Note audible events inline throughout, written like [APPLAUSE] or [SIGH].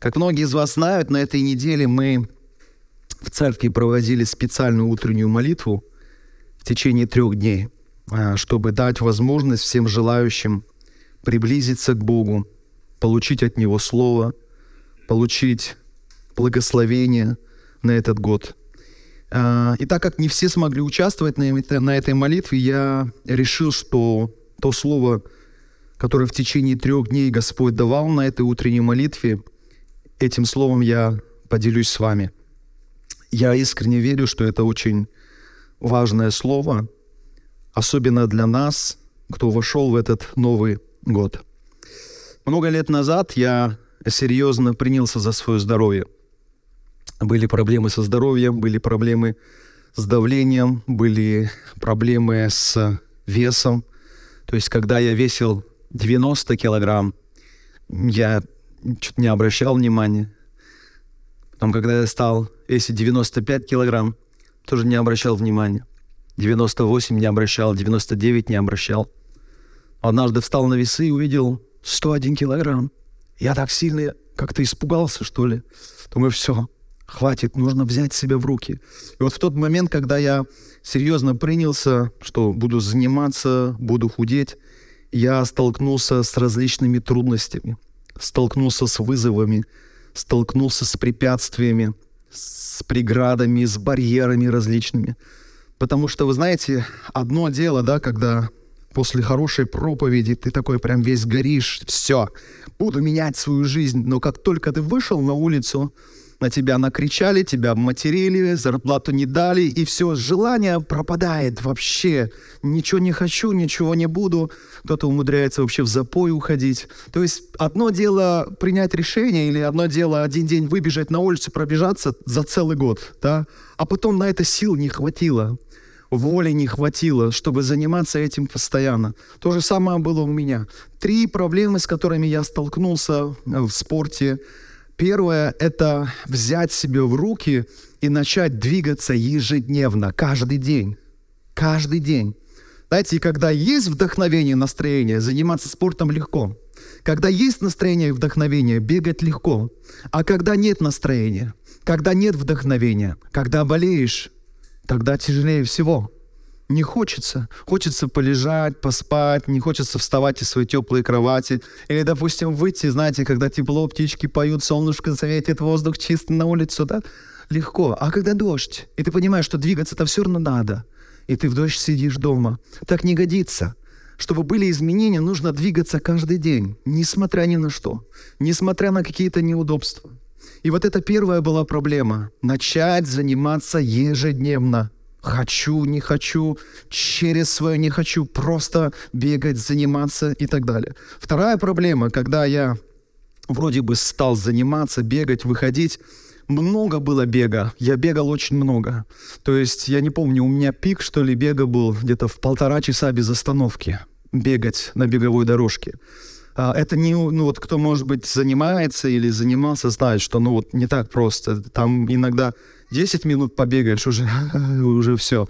Как многие из вас знают, на этой неделе мы в церкви проводили специальную утреннюю молитву в течение трех дней, а, чтобы дать возможность всем желающим приблизиться к Богу, получить от Него Слово, получить благословение на этот год. А, и так как не все смогли участвовать на этой молитве, я решил, что то слово, которое в течение трех дней Господь давал на этой утренней молитве, этим словом я поделюсь с вами. Я искренне верю, что это очень важное слово, особенно для нас, кто вошел в этот Новый год. Много лет назад я серьезно принялся за свое здоровье. Были проблемы со здоровьем, были проблемы с давлением, были проблемы с весом. То есть, когда я весил 90 килограмм, я чуть не обращал внимания. Потом, когда я стал весить 95 килограмм, тоже не обращал внимания. 98 не обращал, 99 не обращал. Однажды встал на весы и увидел 101 килограмм. Я так сильно как-то испугался, что ли. Думаю, все, хватит, нужно взять себя в руки. И вот в тот момент, когда я серьезно принялся, что буду заниматься, буду худеть, я столкнулся с различными трудностями, столкнулся с вызовами, столкнулся с препятствиями, с преградами, с барьерами различными. Потому что, вы знаете, одно дело, да, когда после хорошей проповеди ты такой прям весь горишь, все, буду менять свою жизнь. Но как только ты вышел на улицу, на тебя накричали, тебя обматерили, зарплату не дали, и все, желание пропадает вообще. Ничего не хочу, ничего не буду. Кто-то умудряется вообще в запой уходить. То есть одно дело принять решение, или одно дело один день выбежать на улицу, пробежаться за целый год, да, а потом на это сил не хватило воли не хватило, чтобы заниматься этим постоянно. То же самое было у меня. Три проблемы, с которыми я столкнулся в спорте. Первое – это взять себя в руки и начать двигаться ежедневно, каждый день. Каждый день. Знаете, когда есть вдохновение, настроение, заниматься спортом легко. Когда есть настроение и вдохновение, бегать легко. А когда нет настроения, когда нет вдохновения, когда болеешь, тогда тяжелее всего. Не хочется. Хочется полежать, поспать, не хочется вставать из своей теплой кровати. Или, допустим, выйти, знаете, когда тепло, птички поют, солнышко светит, воздух чистый на улицу, да? Легко. А когда дождь, и ты понимаешь, что двигаться-то все равно надо, и ты в дождь сидишь дома, так не годится. Чтобы были изменения, нужно двигаться каждый день, несмотря ни на что, несмотря на какие-то неудобства. И вот это первая была проблема. Начать заниматься ежедневно – хочу, не хочу, через свое не хочу, просто бегать, заниматься и так далее. Вторая проблема, когда я вроде бы стал заниматься, бегать, выходить, много было бега. Я бегал очень много. То есть, я не помню, у меня пик, что ли, бега был где-то в полтора часа без остановки. Бегать на беговой дорожке. А, это не, ну вот кто, может быть, занимается или занимался, знает, что ну вот не так просто. Там иногда 10 минут побегаешь, уже, [LAUGHS] уже все.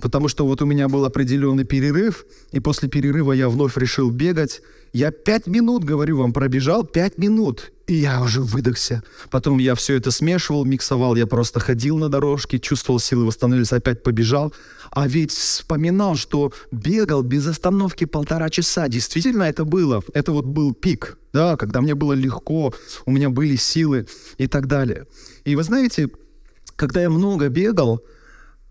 Потому что вот у меня был определенный перерыв, и после перерыва я вновь решил бегать. Я 5 минут, говорю вам, пробежал 5 минут, и я уже выдохся. Потом я все это смешивал, миксовал, я просто ходил на дорожке, чувствовал силы, восстановились, опять побежал. А ведь вспоминал, что бегал без остановки полтора часа. Действительно это было. Это вот был пик, да, когда мне было легко, у меня были силы и так далее. И вы знаете, когда я много бегал,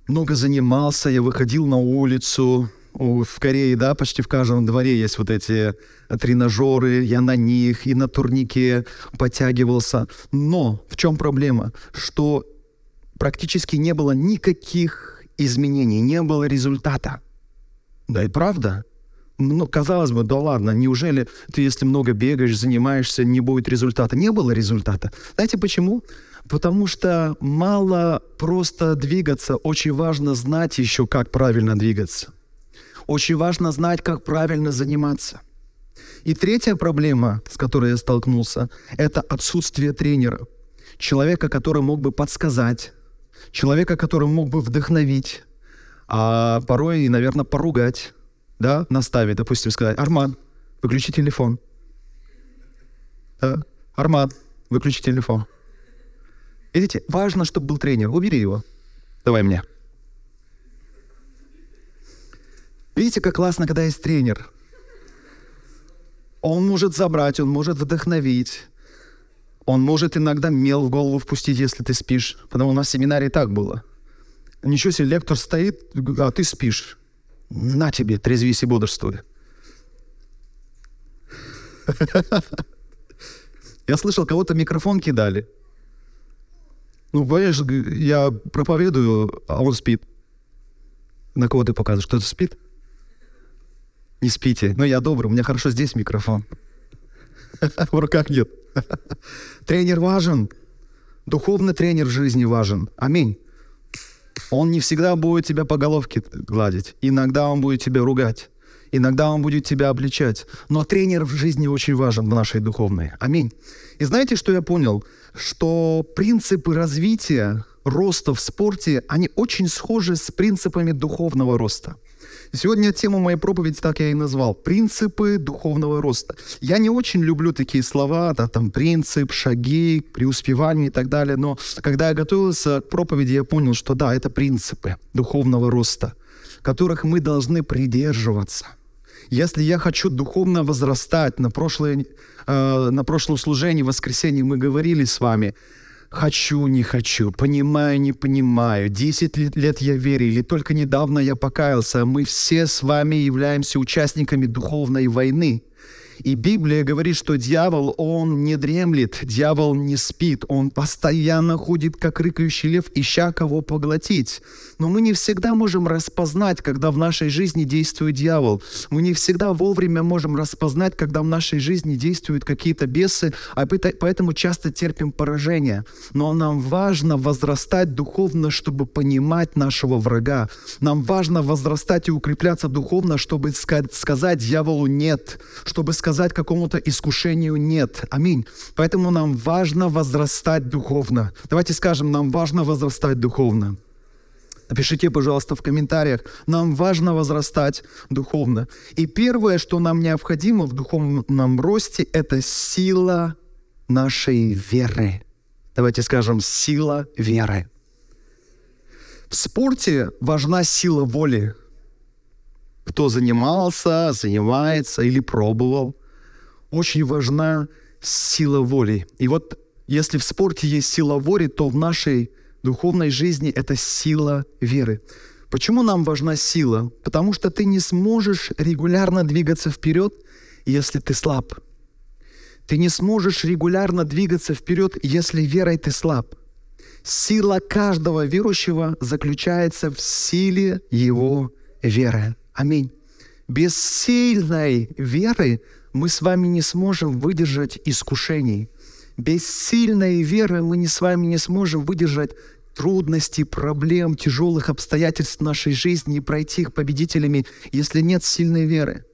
много занимался, я выходил на улицу, в Корее, да, почти в каждом дворе есть вот эти тренажеры, я на них и на турнике подтягивался. Но в чем проблема? Что практически не было никаких изменений, не было результата. Да и правда. Ну, казалось бы, да ладно, неужели ты, если много бегаешь, занимаешься, не будет результата? Не было результата. Знаете почему? Потому что мало просто двигаться, очень важно знать еще, как правильно двигаться. Очень важно знать, как правильно заниматься. И третья проблема, с которой я столкнулся, это отсутствие тренера. Человека, который мог бы подсказать, человека, который мог бы вдохновить, а порой, наверное, поругать, да, наставить, допустим, сказать, Арман, выключи телефон. Да? Арман, Выключи телефон. Видите, важно, чтобы был тренер. Убери его. Давай мне. Видите, как классно, когда есть тренер. Он может забрать, он может вдохновить. Он может иногда мел в голову впустить, если ты спишь. Потому у нас в семинаре так было. Ничего себе, лектор стоит, а ты спишь. На тебе, трезвись и бодрствуй. [LAUGHS] Я слышал, кого-то микрофон кидали. Ну, понимаешь, я проповедую, а он спит. На кого ты показываешь? Кто-то спит? Не спите. Но я добрый, у меня хорошо здесь микрофон. [LAUGHS] В руках нет. [LAUGHS] Тренер важен. Духовный тренер в жизни важен. Аминь. Он не всегда будет тебя по головке гладить. Иногда он будет тебя ругать. Иногда он будет тебя обличать. Но тренер в жизни очень важен в нашей духовной. Аминь. И знаете, что я понял? Что принципы развития, роста в спорте, они очень схожи с принципами духовного роста. Сегодня тему моей проповеди так я и назвал. Принципы духовного роста. Я не очень люблю такие слова, да, там принцип, шаги, преуспевание и так далее, но когда я готовился к проповеди, я понял, что да, это принципы духовного роста, которых мы должны придерживаться. Если я хочу духовно возрастать, на, прошлое, э, на прошлом служении, воскресенье мы говорили с вами, Хочу, не хочу, понимаю, не понимаю. Десять лет я верю, или только недавно я покаялся. Мы все с вами являемся участниками духовной войны. И Библия говорит, что дьявол, он не дремлет, дьявол не спит, он постоянно ходит, как рыкающий лев, ища кого поглотить. Но мы не всегда можем распознать, когда в нашей жизни действует дьявол. Мы не всегда вовремя можем распознать, когда в нашей жизни действуют какие-то бесы, а поэтому часто терпим поражение. Но нам важно возрастать духовно, чтобы понимать нашего врага. Нам важно возрастать и укрепляться духовно, чтобы сказать дьяволу «нет», чтобы сказать какому-то искушению нет. Аминь. Поэтому нам важно возрастать духовно. Давайте скажем, нам важно возрастать духовно. Напишите, пожалуйста, в комментариях. Нам важно возрастать духовно. И первое, что нам необходимо в духовном росте, это сила нашей веры. Давайте скажем, сила веры. В спорте важна сила воли. Кто занимался, занимается или пробовал очень важна сила воли. И вот если в спорте есть сила воли, то в нашей духовной жизни это сила веры. Почему нам важна сила? Потому что ты не сможешь регулярно двигаться вперед, если ты слаб. Ты не сможешь регулярно двигаться вперед, если верой ты слаб. Сила каждого верующего заключается в силе его веры. Аминь. Без сильной веры мы с вами не сможем выдержать искушений. Без сильной веры мы не с вами не сможем выдержать трудностей, проблем, тяжелых обстоятельств нашей жизни и пройти их победителями, если нет сильной веры.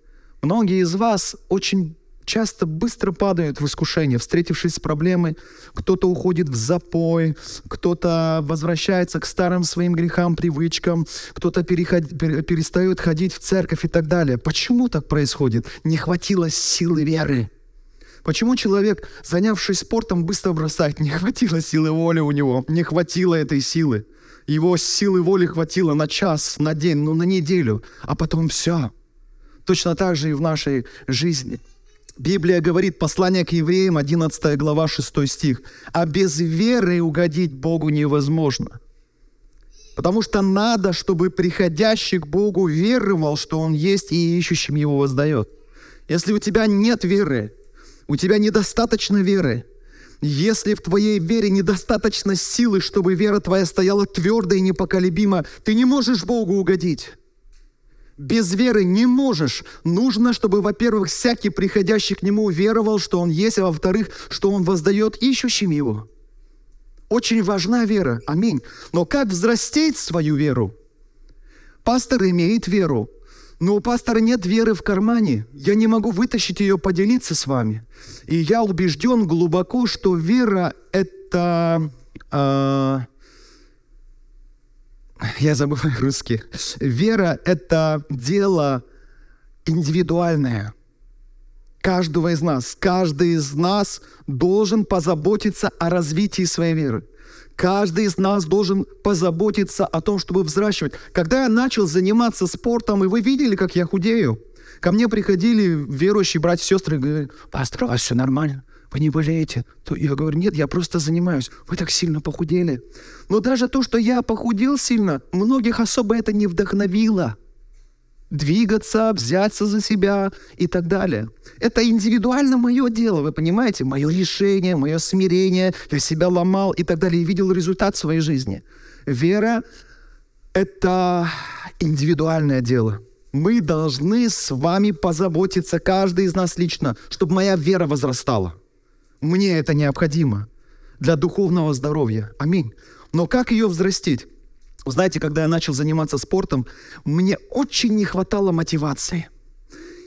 Многие из вас очень часто быстро падают в искушение, встретившись с проблемой. Кто-то уходит в запой, кто-то возвращается к старым своим грехам, привычкам, кто-то переход, перестает ходить в церковь и так далее. Почему так происходит? Не хватило силы веры. Почему человек, занявшись спортом, быстро бросает? Не хватило силы воли у него, не хватило этой силы. Его силы воли хватило на час, на день, ну на неделю, а потом все. Точно так же и в нашей жизни – Библия говорит, послание к евреям, 11 глава, 6 стих, «А без веры угодить Богу невозможно». Потому что надо, чтобы приходящий к Богу веровал, что Он есть и ищущим Его воздает. Если у тебя нет веры, у тебя недостаточно веры, если в твоей вере недостаточно силы, чтобы вера твоя стояла твердо и непоколебимо, ты не можешь Богу угодить. Без веры не можешь. Нужно, чтобы, во-первых, всякий приходящий к Нему веровал, что Он есть, а во-вторых, что Он воздает ищущим Его. Очень важна вера. Аминь. Но как взрастить свою веру? Пастор имеет веру, но у пастора нет веры в кармане. Я не могу вытащить ее, поделиться с вами. И я убежден глубоко, что вера – это... Э, я забываю [LAUGHS] русский. Вера — это дело индивидуальное. каждого из нас. Каждый из нас должен позаботиться о развитии своей веры. Каждый из нас должен позаботиться о том, чтобы взращивать. Когда я начал заниматься спортом, и вы видели, как я худею, ко мне приходили верующие братья и сестры и говорили, пастор, у вас все нормально, вы не болеете? То я говорю, нет, я просто занимаюсь. Вы так сильно похудели. Но даже то, что я похудел сильно, многих особо это не вдохновило двигаться, взяться за себя и так далее. Это индивидуально мое дело, вы понимаете? Мое решение, мое смирение, я себя ломал и так далее, и видел результат своей жизни. Вера — это индивидуальное дело. Мы должны с вами позаботиться, каждый из нас лично, чтобы моя вера возрастала. Мне это необходимо для духовного здоровья. Аминь. Но как ее взрастить? Знаете, когда я начал заниматься спортом, мне очень не хватало мотивации.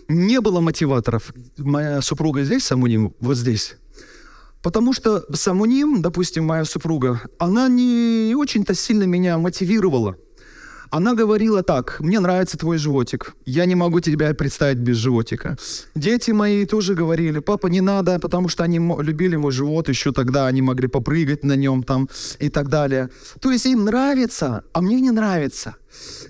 Не было мотиваторов. Моя супруга здесь, Самуним, вот здесь. Потому что Самуним, допустим, моя супруга, она не очень-то сильно меня мотивировала – она говорила так, мне нравится твой животик, я не могу тебя представить без животика. Дети мои тоже говорили, папа, не надо, потому что они любили мой живот еще тогда, они могли попрыгать на нем там и так далее. То есть им нравится, а мне не нравится.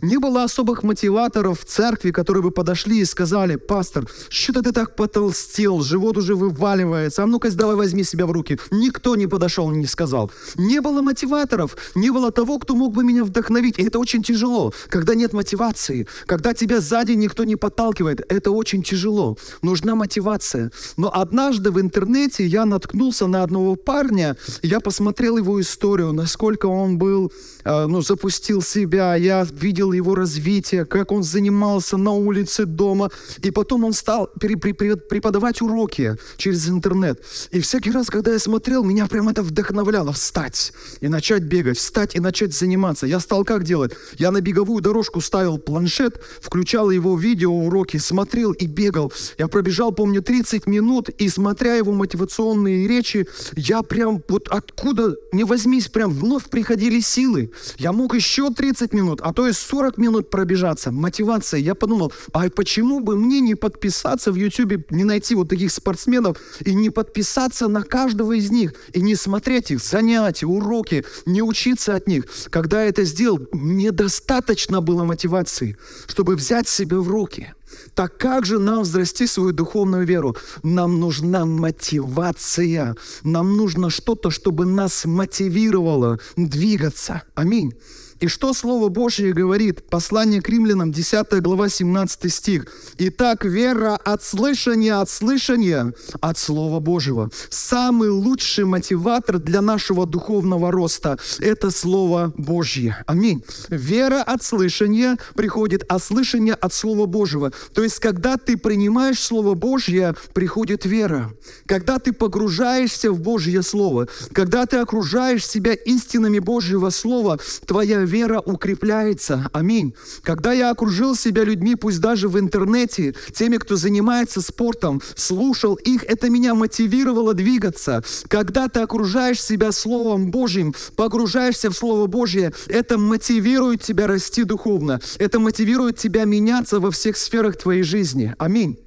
Не было особых мотиваторов в церкви, которые бы подошли и сказали, пастор, что-то ты так потолстел, живот уже вываливается, а ну-ка давай возьми себя в руки. Никто не подошел, не сказал. Не было мотиваторов, не было того, кто мог бы меня вдохновить. И это очень тяжело, когда нет мотивации, когда тебя сзади никто не подталкивает. Это очень тяжело. Нужна мотивация. Но однажды в интернете я наткнулся на одного парня, я посмотрел его историю, насколько он был, э, ну, запустил себя. Я видел его развитие, как он занимался на улице дома, и потом он стал преподавать уроки через интернет. И всякий раз, когда я смотрел, меня прям это вдохновляло встать и начать бегать, встать и начать заниматься. Я стал как делать? Я на беговую дорожку ставил планшет, включал его видео уроки, смотрел и бегал. Я пробежал, помню, 30 минут, и смотря его мотивационные речи, я прям вот откуда не возьмись, прям вновь приходили силы. Я мог еще 30 минут, а то то есть 40 минут пробежаться, мотивация. Я подумал, а почему бы мне не подписаться в YouTube, не найти вот таких спортсменов и не подписаться на каждого из них, и не смотреть их занятия, уроки, не учиться от них. Когда я это сделал, мне достаточно было мотивации, чтобы взять себя в руки. Так как же нам взрасти свою духовную веру? Нам нужна мотивация. Нам нужно что-то, чтобы нас мотивировало двигаться. Аминь. И что Слово Божье говорит? Послание к римлянам, 10 глава, 17 стих. «Итак, вера от слышания, от слышания, от Слова Божьего». Самый лучший мотиватор для нашего духовного роста – это Слово Божье. Аминь. Вера от слышания приходит, а слышание от Слова Божьего. То есть, когда ты принимаешь Слово Божье, приходит вера. Когда ты погружаешься в Божье Слово, когда ты окружаешь себя истинами Божьего Слова, твоя вера укрепляется. Аминь. Когда я окружил себя людьми, пусть даже в интернете, теми, кто занимается спортом, слушал их, это меня мотивировало двигаться. Когда ты окружаешь себя Словом Божьим, погружаешься в Слово Божье, это мотивирует тебя расти духовно. Это мотивирует тебя меняться во всех сферах твоей жизни. Аминь.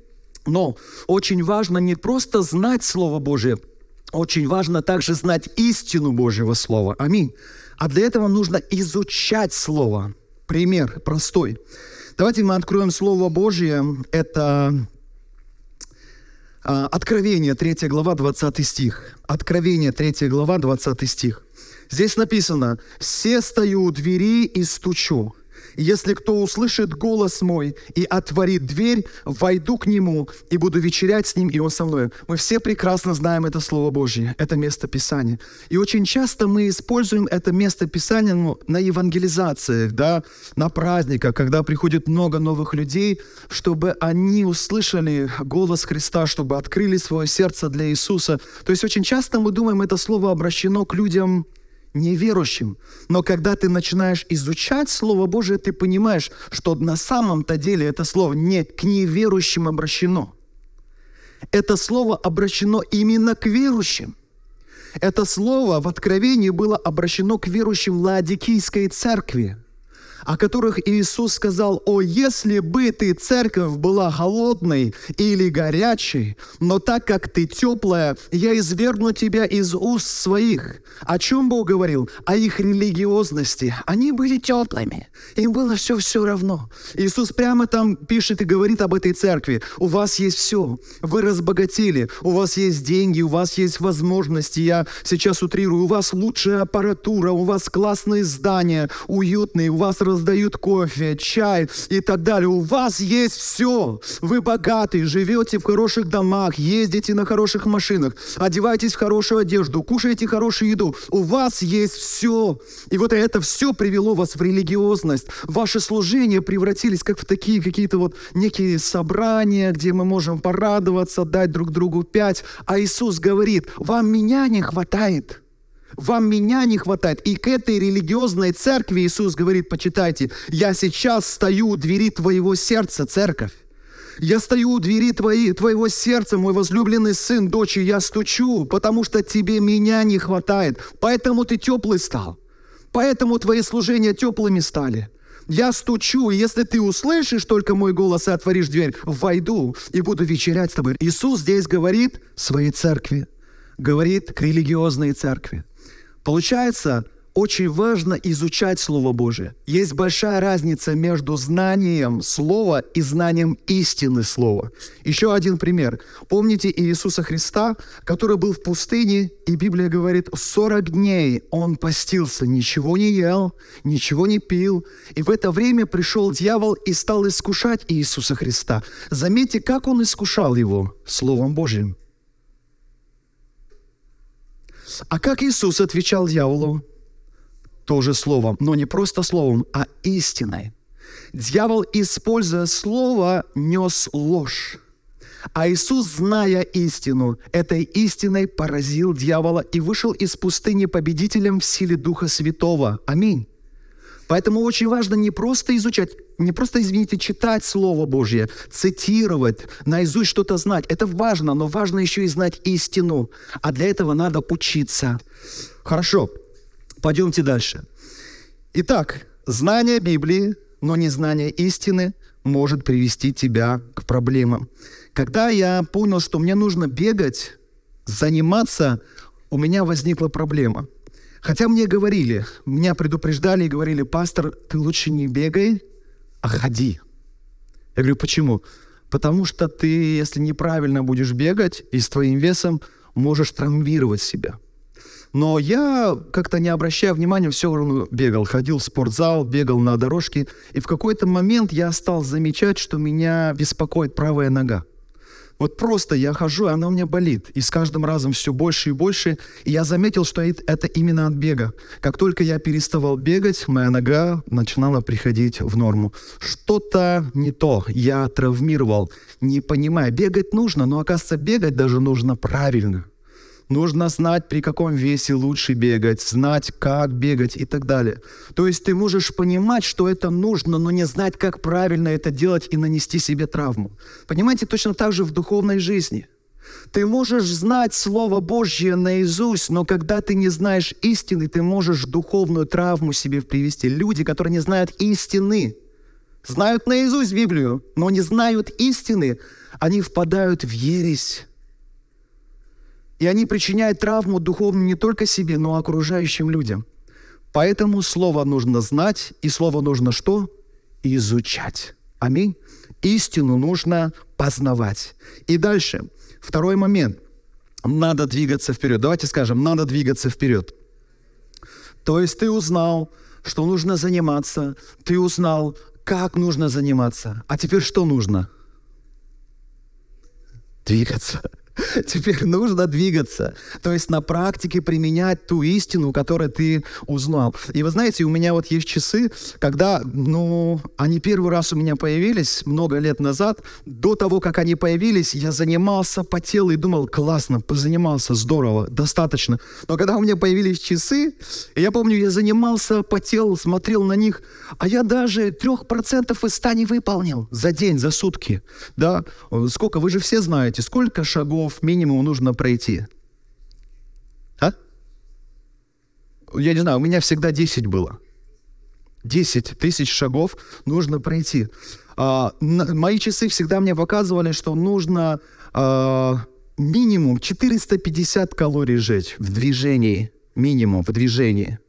Но очень важно не просто знать Слово Божье, очень важно также знать истину Божьего Слова. Аминь. А для этого нужно изучать Слово. Пример простой. Давайте мы откроем Слово Божье. Это а, Откровение, 3 глава, 20 стих. Откровение, 3 глава, 20 стих. Здесь написано, «Все стою у двери и стучу. Если кто услышит голос мой и отворит дверь, войду к нему и буду вечерять с ним, и он со мной. Мы все прекрасно знаем это Слово Божье, это место Писания. И очень часто мы используем это место Писания ну, на евангелизациях, да, на праздниках, когда приходит много новых людей, чтобы они услышали голос Христа, чтобы открыли свое сердце для Иисуса. То есть очень часто мы думаем, это слово обращено к людям, неверующим. Но когда ты начинаешь изучать Слово Божие, ты понимаешь, что на самом-то деле это Слово не к неверующим обращено. Это Слово обращено именно к верующим. Это Слово в Откровении было обращено к верующим Ладикийской церкви. О которых Иисус сказал, «О, если бы ты, церковь, была холодной или горячей, но так как ты теплая, я извергну тебя из уст своих». О чем Бог говорил? О их религиозности. Они были теплыми. Им было все все равно. Иисус прямо там пишет и говорит об этой церкви. У вас есть все. Вы разбогатели. У вас есть деньги. У вас есть возможности. Я сейчас утрирую. У вас лучшая аппаратура. У вас классные здания. Уютные. У вас раздают кофе, чай и так далее. У вас есть все. Вы богаты. Живете в хороших домах. Ездите на хороших машинах. Одеваетесь в хорошую одежду. Кушаете хорошую еду. У вас есть все. И вот это все привело вас в религиозность. Ваши служения превратились как в такие какие-то вот некие собрания, где мы можем порадоваться, дать друг другу пять. А Иисус говорит, вам меня не хватает. Вам меня не хватает. И к этой религиозной церкви Иисус говорит, почитайте, я сейчас стою у двери твоего сердца, церковь. Я стою у двери твоей, твоего сердца, мой возлюбленный сын, дочь, и я стучу, потому что тебе меня не хватает. Поэтому ты теплый стал. Поэтому твои служения теплыми стали. Я стучу, и если ты услышишь только мой голос и отворишь дверь, войду и буду вечерять с тобой. Иисус здесь говорит своей церкви, говорит к религиозной церкви. Получается, очень важно изучать Слово Божие. Есть большая разница между знанием Слова и знанием истины Слова. Еще один пример. Помните Иисуса Христа, который был в пустыне, и Библия говорит, 40 дней он постился, ничего не ел, ничего не пил. И в это время пришел дьявол и стал искушать Иисуса Христа. Заметьте, как он искушал его Словом Божьим. А как Иисус отвечал дьяволу? тоже словом, но не просто словом, а истиной. Дьявол, используя слово, нес ложь. А Иисус, зная истину, этой истиной поразил дьявола и вышел из пустыни победителем в силе Духа Святого. Аминь. Поэтому очень важно не просто изучать, не просто, извините, читать Слово Божье, цитировать, наизусть что-то знать. Это важно, но важно еще и знать истину. А для этого надо учиться. Хорошо. Пойдемте дальше. Итак, знание Библии, но не знание истины может привести тебя к проблемам. Когда я понял, что мне нужно бегать, заниматься, у меня возникла проблема. Хотя мне говорили, меня предупреждали и говорили, пастор, ты лучше не бегай, а ходи. Я говорю, почему? Потому что ты, если неправильно будешь бегать и с твоим весом, можешь травмировать себя. Но я как-то не обращая внимания, все равно бегал, ходил в спортзал, бегал на дорожке. И в какой-то момент я стал замечать, что меня беспокоит правая нога. Вот просто я хожу, и она у меня болит. И с каждым разом все больше и больше. И я заметил, что это именно от бега. Как только я переставал бегать, моя нога начинала приходить в норму. Что-то не то. Я травмировал, не понимая. Бегать нужно, но оказывается, бегать даже нужно правильно. Нужно знать, при каком весе лучше бегать, знать, как бегать и так далее. То есть ты можешь понимать, что это нужно, но не знать, как правильно это делать и нанести себе травму. Понимаете, точно так же в духовной жизни. Ты можешь знать Слово Божье наизусть, но когда ты не знаешь истины, ты можешь духовную травму себе привести. Люди, которые не знают истины, знают наизусть Библию, но не знают истины, они впадают в ересь и они причиняют травму духовную не только себе, но и окружающим людям. Поэтому слово нужно знать, и слово нужно что? Изучать. Аминь. Истину нужно познавать. И дальше. Второй момент. Надо двигаться вперед. Давайте скажем, надо двигаться вперед. То есть ты узнал, что нужно заниматься, ты узнал, как нужно заниматься. А теперь что нужно? Двигаться. [LAUGHS] Теперь нужно двигаться. То есть на практике применять ту истину, которую ты узнал. И вы знаете, у меня вот есть часы, когда, ну, они первый раз у меня появились много лет назад. До того, как они появились, я занимался, потел и думал, классно, позанимался, здорово, достаточно. Но когда у меня появились часы, я помню, я занимался, потел, смотрел на них, а я даже трех процентов из ста не выполнил за день, за сутки. Да, сколько, вы же все знаете, сколько шагов шагов минимум нужно пройти? А? Я не знаю, у меня всегда 10 было. 10 тысяч шагов нужно пройти. А, на, мои часы всегда мне показывали, что нужно а, минимум 450 калорий сжечь в движении. Минимум в движении.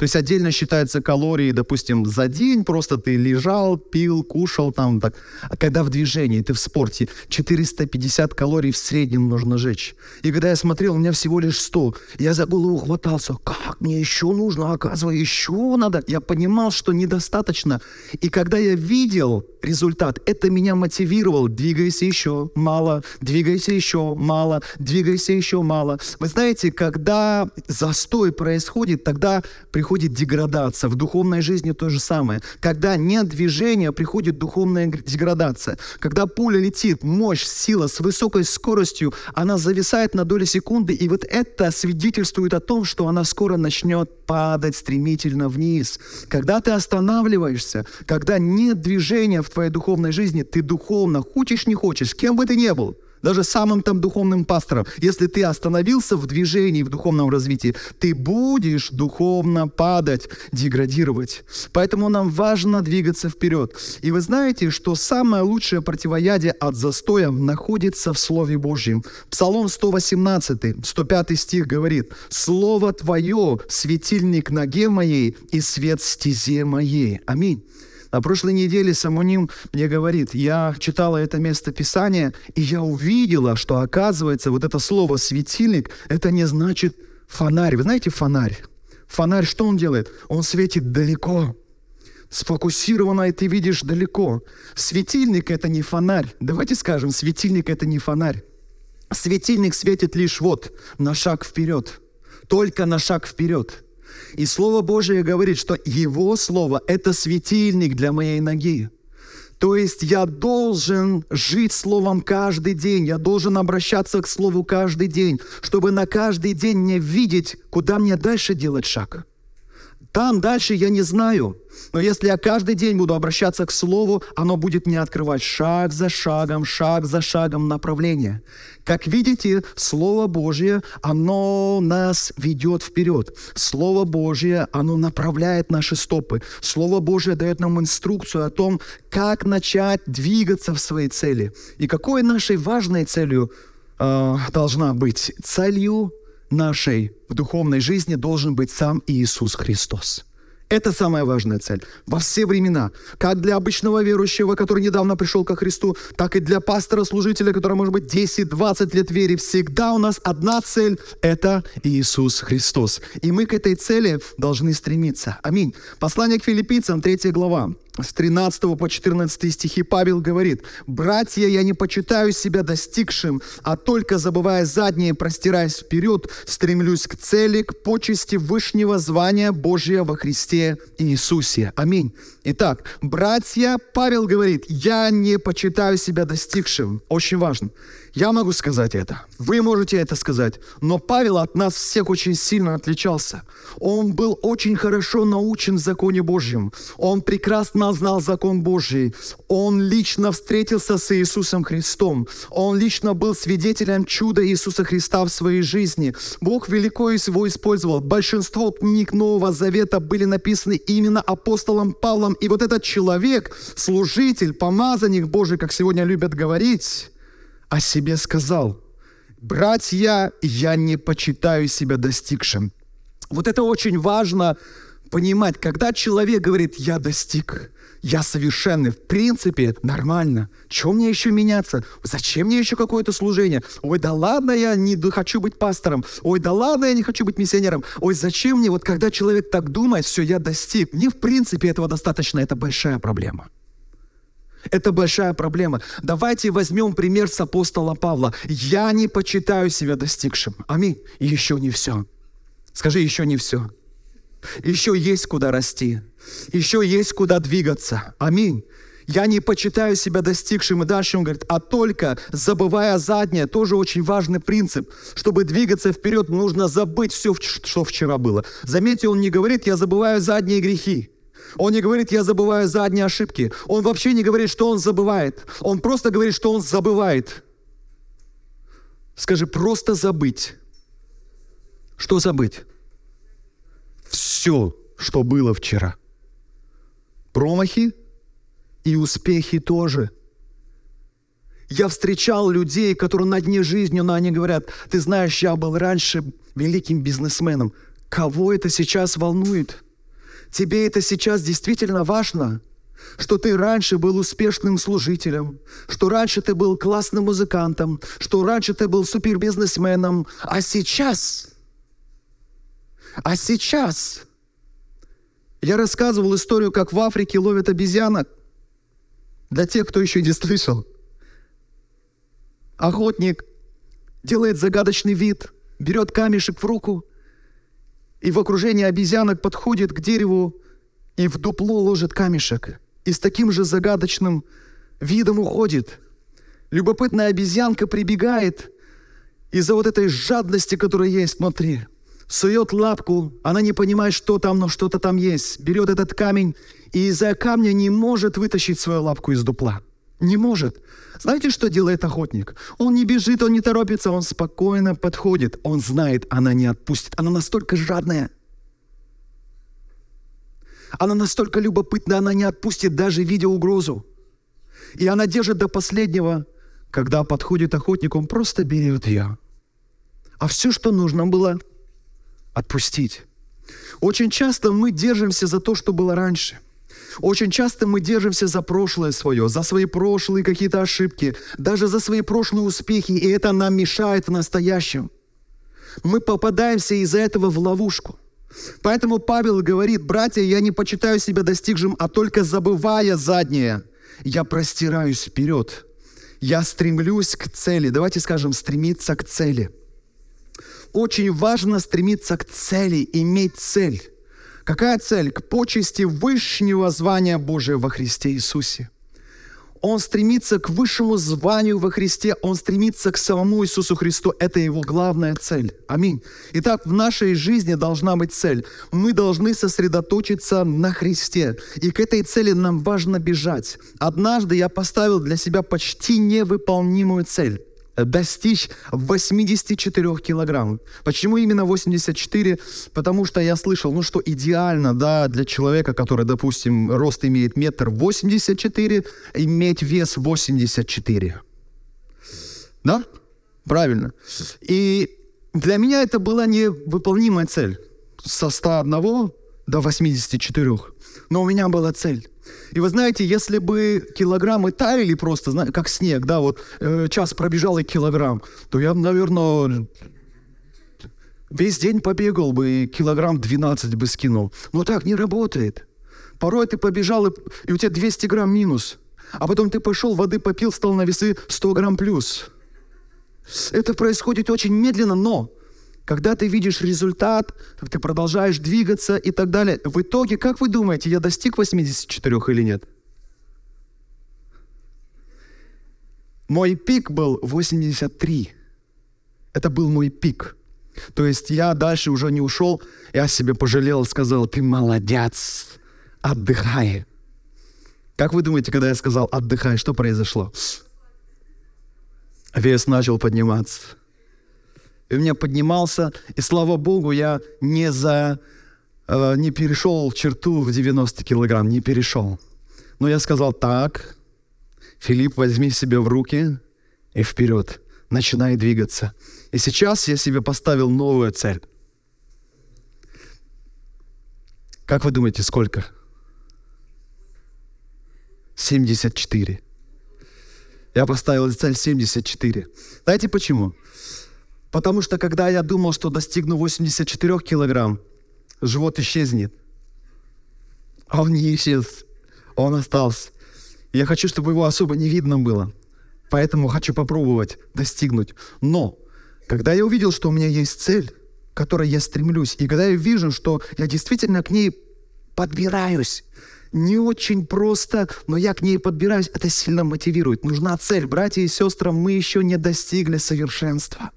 То есть отдельно считаются калории, допустим, за день, просто ты лежал, пил, кушал там. Так. А когда в движении, ты в спорте, 450 калорий в среднем нужно жечь. И когда я смотрел, у меня всего лишь 100. Я за голову хватался. Как мне еще нужно? Оказывается, еще надо. Я понимал, что недостаточно. И когда я видел результат, это меня мотивировало. Двигайся еще мало, двигайся еще мало, двигайся еще мало. Вы знаете, когда застой происходит, тогда приходит приходит деградация. В духовной жизни то же самое. Когда нет движения, приходит духовная деградация. Когда пуля летит, мощь, сила с высокой скоростью, она зависает на доли секунды, и вот это свидетельствует о том, что она скоро начнет падать стремительно вниз. Когда ты останавливаешься, когда нет движения в твоей духовной жизни, ты духовно, хочешь не хочешь, кем бы ты ни был – даже самым там духовным пастором, если ты остановился в движении, в духовном развитии, ты будешь духовно падать, деградировать. Поэтому нам важно двигаться вперед. И вы знаете, что самое лучшее противоядие от застоя находится в Слове Божьем. Псалом 118, 105 стих говорит, «Слово Твое — светильник ноге моей и свет стезе моей». Аминь. На прошлой неделе Самуним мне говорит, я читала это место Писания, и я увидела, что оказывается вот это слово «светильник» это не значит фонарь. Вы знаете фонарь? Фонарь что он делает? Он светит далеко. Сфокусированно, и ты видишь далеко. Светильник — это не фонарь. Давайте скажем, светильник — это не фонарь. Светильник светит лишь вот, на шаг вперед. Только на шаг вперед. И Слово Божие говорит, что Его Слово – это светильник для моей ноги. То есть я должен жить Словом каждый день, я должен обращаться к Слову каждый день, чтобы на каждый день мне видеть, куда мне дальше делать шаг. Там дальше я не знаю. Но если я каждый день буду обращаться к Слову, оно будет мне открывать шаг за шагом, шаг за шагом направление. Как видите, Слово Божье, оно нас ведет вперед. Слово Божье, оно направляет наши стопы. Слово Божье дает нам инструкцию о том, как начать двигаться в своей цели. И какой нашей важной целью э, должна быть? Целью нашей духовной жизни должен быть сам Иисус Христос. Это самая важная цель. Во все времена. Как для обычного верующего, который недавно пришел ко Христу, так и для пастора-служителя, который, может быть, 10-20 лет верит. Всегда у нас одна цель – это Иисус Христос. И мы к этой цели должны стремиться. Аминь. Послание к филиппийцам, 3 глава с 13 по 14 стихи Павел говорит, «Братья, я не почитаю себя достигшим, а только забывая заднее, простираясь вперед, стремлюсь к цели, к почести вышнего звания Божия во Христе Иисусе». Аминь. Итак, братья, Павел говорит, «Я не почитаю себя достигшим». Очень важно. Я могу сказать это, вы можете это сказать, но Павел от нас всех очень сильно отличался. Он был очень хорошо научен в законе Божьем. Он прекрасно знал закон Божий. Он лично встретился с Иисусом Христом. Он лично был свидетелем чуда Иисуса Христа в своей жизни. Бог велико его использовал. Большинство книг Нового Завета были написаны именно апостолом Павлом. И вот этот человек, служитель, помазанник Божий, как сегодня любят говорить, о себе сказал, «Братья, я не почитаю себя достигшим». Вот это очень важно понимать, когда человек говорит, я достиг, я совершенный, в принципе, нормально. Чем мне еще меняться? Зачем мне еще какое-то служение? Ой, да ладно, я не хочу быть пастором. Ой, да ладно, я не хочу быть миссионером. Ой, зачем мне? Вот когда человек так думает, все, я достиг. Мне, в принципе, этого достаточно. Это большая проблема. Это большая проблема. Давайте возьмем пример с апостола Павла. Я не почитаю себя достигшим. Аминь. Еще не все. Скажи, еще не все. Еще есть куда расти. Еще есть куда двигаться. Аминь. Я не почитаю себя достигшим. И дальше он говорит, а только забывая заднее, тоже очень важный принцип. Чтобы двигаться вперед, нужно забыть все, что вчера было. Заметьте, он не говорит, я забываю задние грехи. Он не говорит, я забываю задние ошибки. Он вообще не говорит, что он забывает. Он просто говорит, что он забывает. Скажи, просто забыть. Что забыть? Все, что было вчера. Промахи и успехи тоже. Я встречал людей, которые на дне жизни, но они говорят, ты знаешь, я был раньше великим бизнесменом. Кого это сейчас волнует? Тебе это сейчас действительно важно? что ты раньше был успешным служителем, что раньше ты был классным музыкантом, что раньше ты был супербизнесменом, а сейчас, а сейчас я рассказывал историю, как в Африке ловят обезьянок. Для тех, кто еще не слышал. Охотник делает загадочный вид, берет камешек в руку и в окружении обезьянок подходит к дереву и в дупло ложит камешек. И с таким же загадочным видом уходит. Любопытная обезьянка прибегает из-за вот этой жадности, которая есть внутри. Сует лапку, она не понимает, что там, но что-то там есть. Берет этот камень и из-за камня не может вытащить свою лапку из дупла. Не может. Знаете, что делает охотник? Он не бежит, он не торопится, он спокойно подходит. Он знает, она не отпустит. Она настолько жадная. Она настолько любопытна, она не отпустит, даже видя угрозу. И она держит до последнего. Когда подходит охотник, он просто берет ее. А все, что нужно было, отпустить. Очень часто мы держимся за то, что было раньше – очень часто мы держимся за прошлое свое, за свои прошлые какие-то ошибки, даже за свои прошлые успехи, и это нам мешает в настоящем. Мы попадаемся из-за этого в ловушку. Поэтому Павел говорит, братья, я не почитаю себя достигшим, а только забывая заднее, я простираюсь вперед. Я стремлюсь к цели. Давайте скажем, стремиться к цели. Очень важно стремиться к цели, иметь цель. Какая цель? К почести высшего звания Божия во Христе Иисусе. Он стремится к высшему званию во Христе, он стремится к самому Иисусу Христу. Это его главная цель. Аминь. Итак, в нашей жизни должна быть цель. Мы должны сосредоточиться на Христе. И к этой цели нам важно бежать. Однажды я поставил для себя почти невыполнимую цель достичь 84 килограмм. Почему именно 84? Потому что я слышал, ну что идеально, да, для человека, который, допустим, рост имеет метр 84, иметь вес 84. Да? Правильно. И для меня это была невыполнимая цель. Со 101 до 84. Но у меня была цель. И вы знаете, если бы килограммы таяли просто, как снег, да, вот э, час пробежал и килограмм, то я, наверное, весь день побегал бы и килограмм 12 бы скинул. Но так не работает. Порой ты побежал, и, и у тебя 200 грамм минус. А потом ты пошел, воды попил, стал на весы 100 грамм плюс. Это происходит очень медленно, но когда ты видишь результат, ты продолжаешь двигаться и так далее, в итоге, как вы думаете, я достиг 84 или нет? Мой пик был 83. Это был мой пик. То есть я дальше уже не ушел, я себе пожалел, сказал, ты молодец, отдыхай. Как вы думаете, когда я сказал отдыхай, что произошло? Вес начал подниматься и у меня поднимался, и слава богу, я не за э, не перешел черту в 90 килограмм, не перешел. Но я сказал, так, Филипп, возьми себя в руки и вперед, начинай двигаться. И сейчас я себе поставил новую цель. Как вы думаете, сколько? 74. Я поставил цель 74. Знаете почему? Потому что когда я думал, что достигну 84 килограмм, живот исчезнет. А он не исчез. Он остался. я хочу, чтобы его особо не видно было. Поэтому хочу попробовать достигнуть. Но, когда я увидел, что у меня есть цель, к которой я стремлюсь, и когда я вижу, что я действительно к ней подбираюсь, не очень просто, но я к ней подбираюсь, это сильно мотивирует. Нужна цель. Братья и сестры, мы еще не достигли совершенства.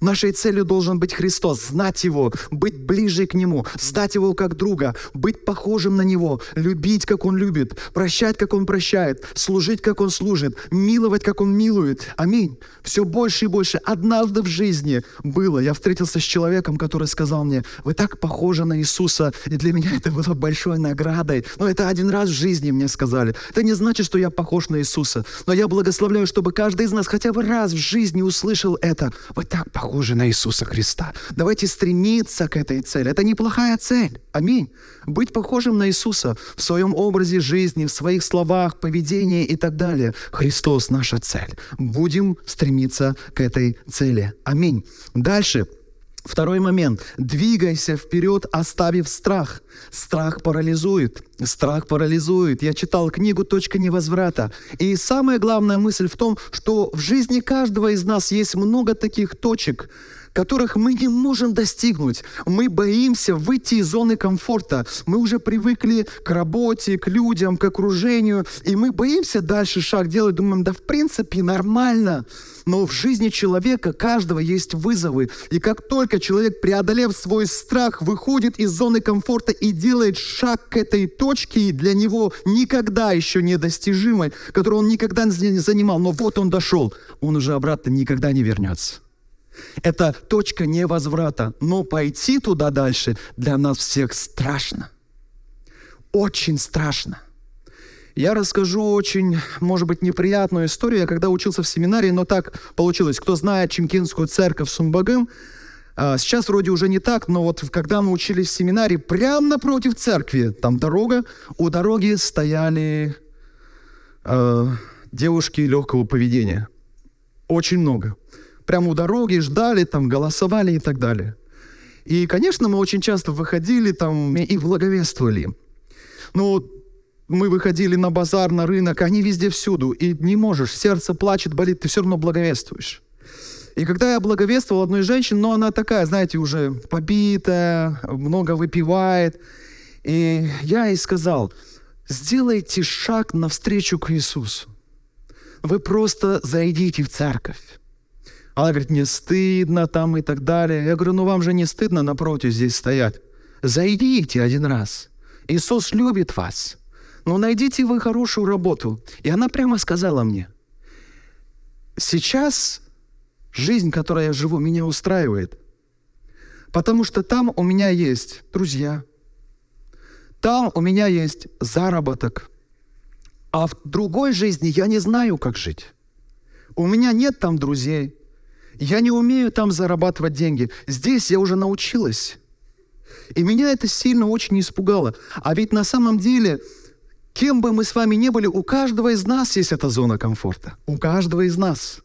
Нашей целью должен быть Христос, знать Его, быть ближе к Нему, знать Его как друга, быть похожим на Него, любить, как Он любит, прощать, как Он прощает, служить, как Он служит, миловать, как Он милует. Аминь. Все больше и больше. Однажды в жизни было. Я встретился с человеком, который сказал мне, вы так похожи на Иисуса, и для меня это было большой наградой. Но это один раз в жизни мне сказали. Это не значит, что я похож на Иисуса, но я благословляю, чтобы каждый из нас хотя бы раз в жизни услышал это. Вы так похожи похожи на Иисуса Христа. Давайте стремиться к этой цели. Это неплохая цель. Аминь. Быть похожим на Иисуса в своем образе жизни, в своих словах, поведении и так далее. Христос наша цель. Будем стремиться к этой цели. Аминь. Дальше. Второй момент. Двигайся вперед, оставив страх. Страх парализует. Страх парализует. Я читал книгу «Точка невозврата». И самая главная мысль в том, что в жизни каждого из нас есть много таких точек, которых мы не можем достигнуть. Мы боимся выйти из зоны комфорта. Мы уже привыкли к работе, к людям, к окружению, и мы боимся дальше шаг делать. Думаем, да в принципе нормально. Но в жизни человека каждого есть вызовы. И как только человек, преодолев свой страх, выходит из зоны комфорта и делает шаг к этой точке, для него никогда еще недостижимой, которую он никогда не занимал, но вот он дошел, он уже обратно никогда не вернется. Это точка невозврата. Но пойти туда дальше для нас всех страшно. Очень страшно. Я расскажу очень, может быть, неприятную историю. Я когда учился в семинарии, но так получилось. Кто знает Чемкинскую церковь Сумбагым, а, сейчас вроде уже не так, но вот когда мы учились в семинарии, прямо напротив церкви, там дорога, у дороги стояли э, девушки легкого поведения. Очень много. Прямо у дороги ждали, там голосовали и так далее. И, конечно, мы очень часто выходили там и благовествовали. Но мы выходили на базар, на рынок, они везде всюду, и не можешь, сердце плачет, болит, ты все равно благовествуешь. И когда я благовествовал одной женщине, но она такая, знаете, уже побитая, много выпивает, и я ей сказал, сделайте шаг навстречу к Иисусу. Вы просто зайдите в церковь. Она говорит, мне стыдно там и так далее. Я говорю, ну вам же не стыдно напротив здесь стоять. Зайдите один раз. Иисус любит вас. Ну, найдите вы хорошую работу. И она прямо сказала мне, сейчас жизнь, которой я живу, меня устраивает. Потому что там у меня есть друзья, там у меня есть заработок, а в другой жизни я не знаю, как жить. У меня нет там друзей, я не умею там зарабатывать деньги. Здесь я уже научилась. И меня это сильно очень испугало. А ведь на самом деле Кем бы мы с вами ни были, у каждого из нас есть эта зона комфорта. У каждого из нас.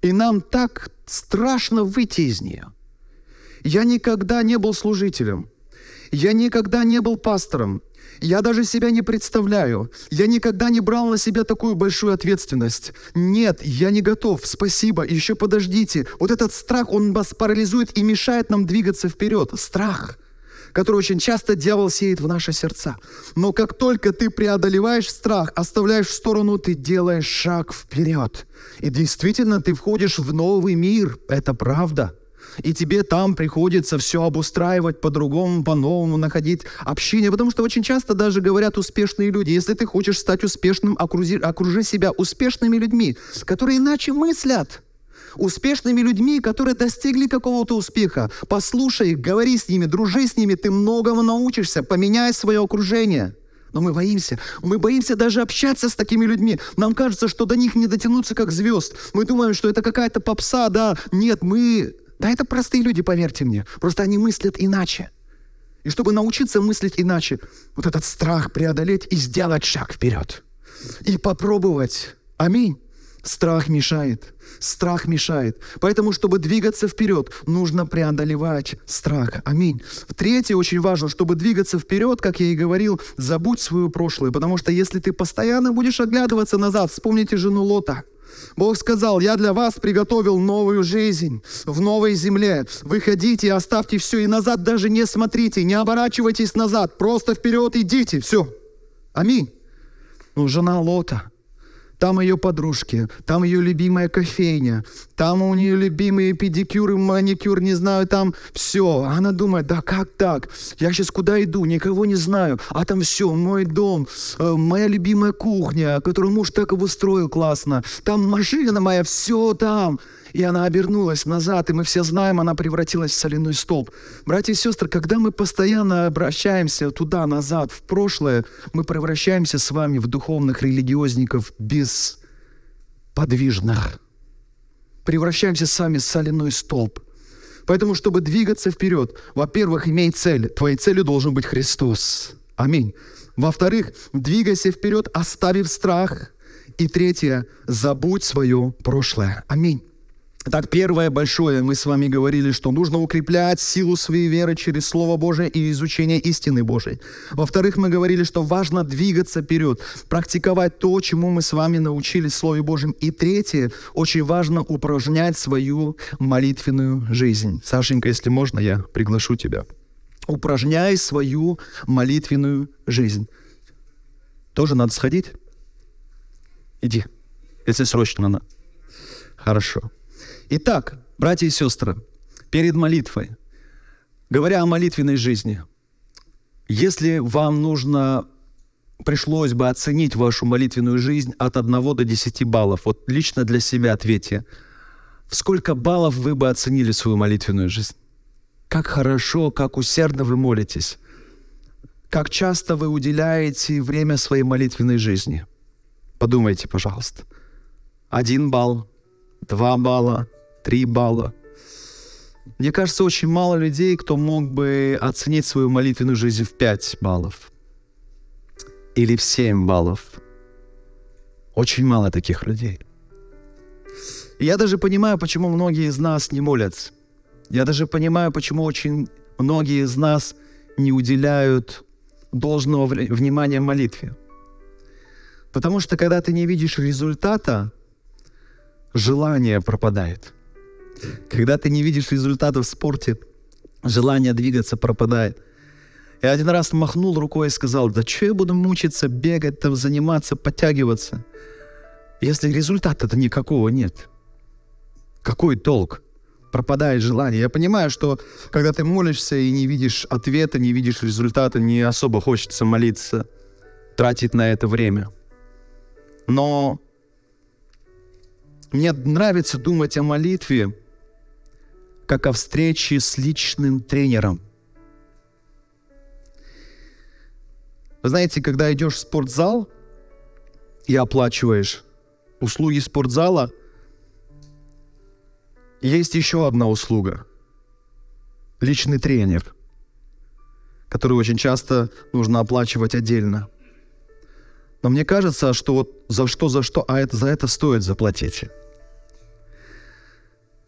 И нам так страшно выйти из нее. Я никогда не был служителем. Я никогда не был пастором. Я даже себя не представляю. Я никогда не брал на себя такую большую ответственность. Нет, я не готов. Спасибо. Еще подождите. Вот этот страх, он вас парализует и мешает нам двигаться вперед. Страх который очень часто дьявол сеет в наши сердца. Но как только ты преодолеваешь страх, оставляешь в сторону, ты делаешь шаг вперед. И действительно, ты входишь в новый мир. Это правда. И тебе там приходится все обустраивать по-другому, по-новому, находить общение. Потому что очень часто даже говорят успешные люди, если ты хочешь стать успешным, окружи, окружи себя успешными людьми, которые иначе мыслят успешными людьми, которые достигли какого-то успеха. Послушай их, говори с ними, дружи с ними, ты многому научишься, поменяй свое окружение. Но мы боимся. Мы боимся даже общаться с такими людьми. Нам кажется, что до них не дотянуться как звезд. Мы думаем, что это какая-то попса, да. Нет, мы... Да это простые люди, поверьте мне. Просто они мыслят иначе. И чтобы научиться мыслить иначе, вот этот страх преодолеть и сделать шаг вперед. И попробовать. Аминь. Страх мешает. Страх мешает. Поэтому, чтобы двигаться вперед, нужно преодолевать страх. Аминь. Третье, очень важно, чтобы двигаться вперед, как я и говорил, забудь свое прошлое. Потому что если ты постоянно будешь оглядываться назад, вспомните жену Лота. Бог сказал, я для вас приготовил новую жизнь в новой земле. Выходите оставьте все, и назад даже не смотрите, не оборачивайтесь назад, просто вперед идите, все. Аминь. Ну, жена Лота – там ее подружки, там ее любимая кофейня, там у нее любимые педикюры, маникюр, не знаю, там все. Она думает, да как так? Я сейчас куда иду, никого не знаю, а там все, мой дом, э, моя любимая кухня, которую муж так обустроил классно, там машина моя, все там. И она обернулась назад, и мы все знаем, она превратилась в соляной столб. Братья и сестры, когда мы постоянно обращаемся туда, назад, в прошлое, мы превращаемся с вами в духовных религиозников бесподвижных. Превращаемся сами в соляной столб. Поэтому, чтобы двигаться вперед, во-первых, имей цель. Твоей целью должен быть Христос. Аминь. Во-вторых, двигайся вперед, оставив страх. И третье, забудь свое прошлое. Аминь. Так, первое большое, мы с вами говорили, что нужно укреплять силу своей веры через Слово Божие и изучение истины Божией. Во-вторых, мы говорили, что важно двигаться вперед, практиковать то, чему мы с вами научились в Слове Божьем. И третье, очень важно упражнять свою молитвенную жизнь. Сашенька, если можно, я приглашу тебя. Упражняй свою молитвенную жизнь. Тоже надо сходить? Иди, если срочно надо. Хорошо. Итак, братья и сестры, перед молитвой, говоря о молитвенной жизни, если вам нужно, пришлось бы оценить вашу молитвенную жизнь от 1 до 10 баллов, вот лично для себя ответьте, сколько баллов вы бы оценили свою молитвенную жизнь? Как хорошо, как усердно вы молитесь? Как часто вы уделяете время своей молитвенной жизни? Подумайте, пожалуйста. Один балл, два балла, 3 балла. Мне кажется, очень мало людей, кто мог бы оценить свою молитвенную жизнь в 5 баллов. Или в 7 баллов. Очень мало таких людей. Я даже понимаю, почему многие из нас не молятся. Я даже понимаю, почему очень многие из нас не уделяют должного внимания молитве. Потому что когда ты не видишь результата, желание пропадает – когда ты не видишь результатов в спорте, желание двигаться пропадает. Я один раз махнул рукой и сказал, да что я буду мучиться, бегать, там, заниматься, подтягиваться, если результата-то никакого нет. Какой толк? Пропадает желание. Я понимаю, что когда ты молишься и не видишь ответа, не видишь результата, не особо хочется молиться, тратить на это время. Но мне нравится думать о молитве как о встрече с личным тренером. Вы знаете, когда идешь в спортзал и оплачиваешь услуги спортзала, есть еще одна услуга. Личный тренер, который очень часто нужно оплачивать отдельно. Но мне кажется, что вот за что, за что, а это за это стоит заплатить.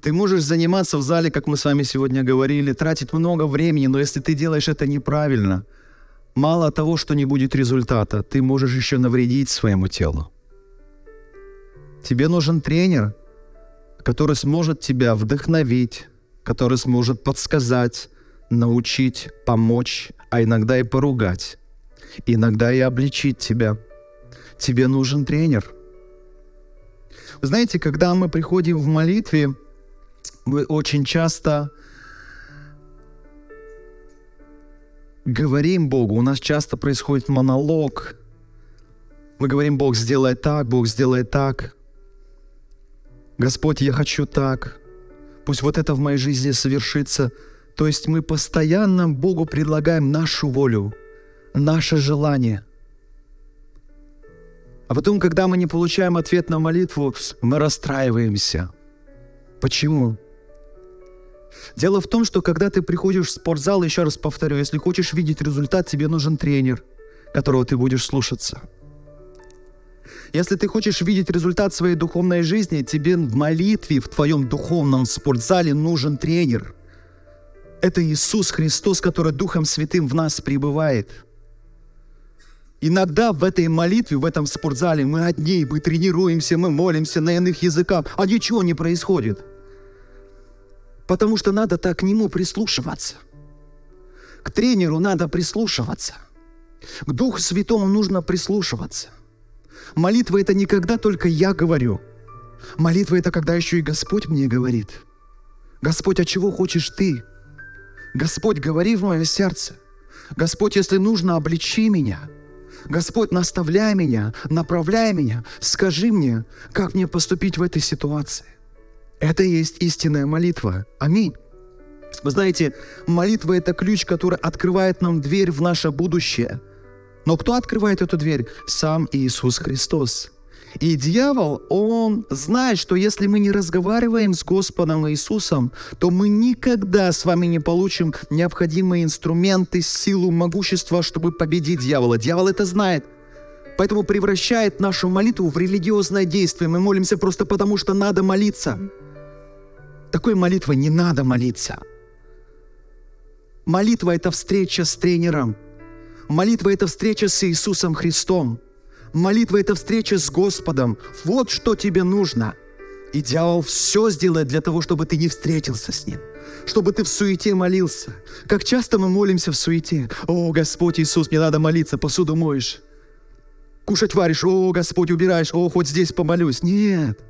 Ты можешь заниматься в зале, как мы с вами сегодня говорили, тратить много времени, но если ты делаешь это неправильно, мало того, что не будет результата, ты можешь еще навредить своему телу. Тебе нужен тренер, который сможет тебя вдохновить, который сможет подсказать, научить, помочь, а иногда и поругать, иногда и обличить тебя. Тебе нужен тренер. Знаете, когда мы приходим в молитве, мы очень часто говорим Богу, у нас часто происходит монолог. Мы говорим, Бог, сделай так, Бог, сделай так. Господь, я хочу так. Пусть вот это в моей жизни совершится. То есть мы постоянно Богу предлагаем нашу волю, наше желание. А потом, когда мы не получаем ответ на молитву, мы расстраиваемся. Почему? Дело в том, что когда ты приходишь в спортзал, еще раз повторю, если хочешь видеть результат, тебе нужен тренер, которого ты будешь слушаться. Если ты хочешь видеть результат своей духовной жизни, тебе в молитве, в твоем духовном спортзале нужен тренер. Это Иисус Христос, который Духом Святым в нас пребывает. Иногда в этой молитве, в этом спортзале мы одни, мы тренируемся, мы молимся на иных языках, а ничего не происходит – Потому что надо так к нему прислушиваться. К тренеру надо прислушиваться. К Духу Святому нужно прислушиваться. Молитва — это не когда только я говорю. Молитва — это когда еще и Господь мне говорит. Господь, а чего хочешь ты? Господь, говори в мое сердце. Господь, если нужно, обличи меня. Господь, наставляй меня, направляй меня. Скажи мне, как мне поступить в этой ситуации. Это и есть истинная молитва. Аминь. Вы знаете, молитва – это ключ, который открывает нам дверь в наше будущее. Но кто открывает эту дверь? Сам Иисус Христос. И дьявол, он знает, что если мы не разговариваем с Господом Иисусом, то мы никогда с вами не получим необходимые инструменты, силу, могущество, чтобы победить дьявола. Дьявол это знает. Поэтому превращает нашу молитву в религиозное действие. Мы молимся просто потому, что надо молиться. Такой молитвой не надо молиться. Молитва – это встреча с тренером. Молитва – это встреча с Иисусом Христом. Молитва – это встреча с Господом. Вот что тебе нужно. И дьявол все сделает для того, чтобы ты не встретился с ним. Чтобы ты в суете молился. Как часто мы молимся в суете. О, Господь Иисус, мне надо молиться, посуду моешь. Кушать варишь, о, Господь, убираешь, о, хоть здесь помолюсь. Нет.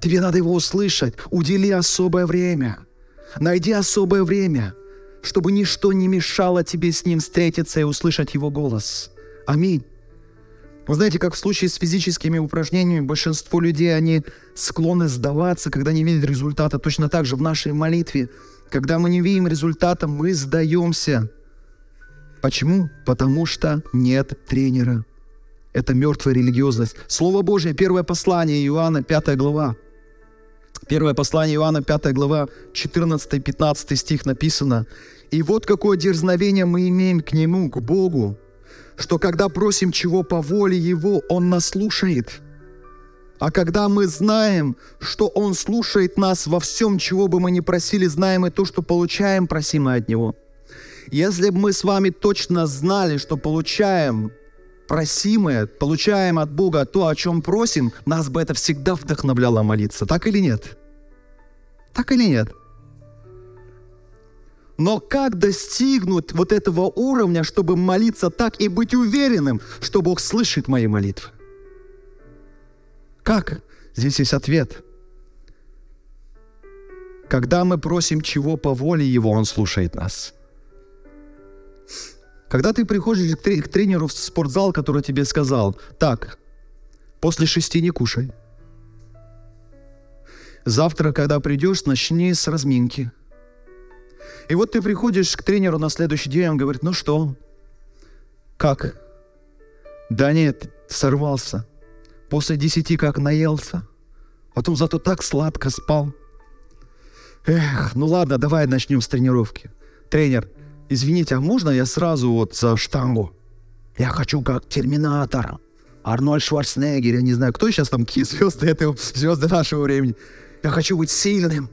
Тебе надо его услышать. Удели особое время. Найди особое время, чтобы ничто не мешало тебе с ним встретиться и услышать его голос. Аминь. Вы знаете, как в случае с физическими упражнениями, большинство людей, они склонны сдаваться, когда не видят результата. Точно так же в нашей молитве, когда мы не видим результата, мы сдаемся. Почему? Потому что нет тренера. Это мертвая религиозность. Слово Божье, первое послание Иоанна, 5 глава. Первое послание Иоанна, 5 глава, 14-15 стих написано. «И вот какое дерзновение мы имеем к Нему, к Богу, что когда просим чего по воле Его, Он нас слушает. А когда мы знаем, что Он слушает нас во всем, чего бы мы ни просили, знаем и то, что получаем, просим мы от Него. Если бы мы с вами точно знали, что получаем просимое, получаем от Бога то, о чем просим, нас бы это всегда вдохновляло молиться. Так или нет? Так или нет? Но как достигнуть вот этого уровня, чтобы молиться так и быть уверенным, что Бог слышит мои молитвы? Как? Здесь есть ответ. Когда мы просим чего по воле Его, Он слушает нас. Когда ты приходишь к тренеру в спортзал, который тебе сказал, так, после шести не кушай. Завтра, когда придешь, начни с разминки – и вот ты приходишь к тренеру на следующий день, он говорит, ну что, как? Да нет, сорвался. После десяти как наелся. Потом зато так сладко спал. Эх, ну ладно, давай начнем с тренировки. Тренер, извините, а можно я сразу вот за штангу? Я хочу как терминатор. Арнольд Шварценеггер, я не знаю, кто сейчас там какие звезды, это звезды нашего времени. Я хочу быть сильным.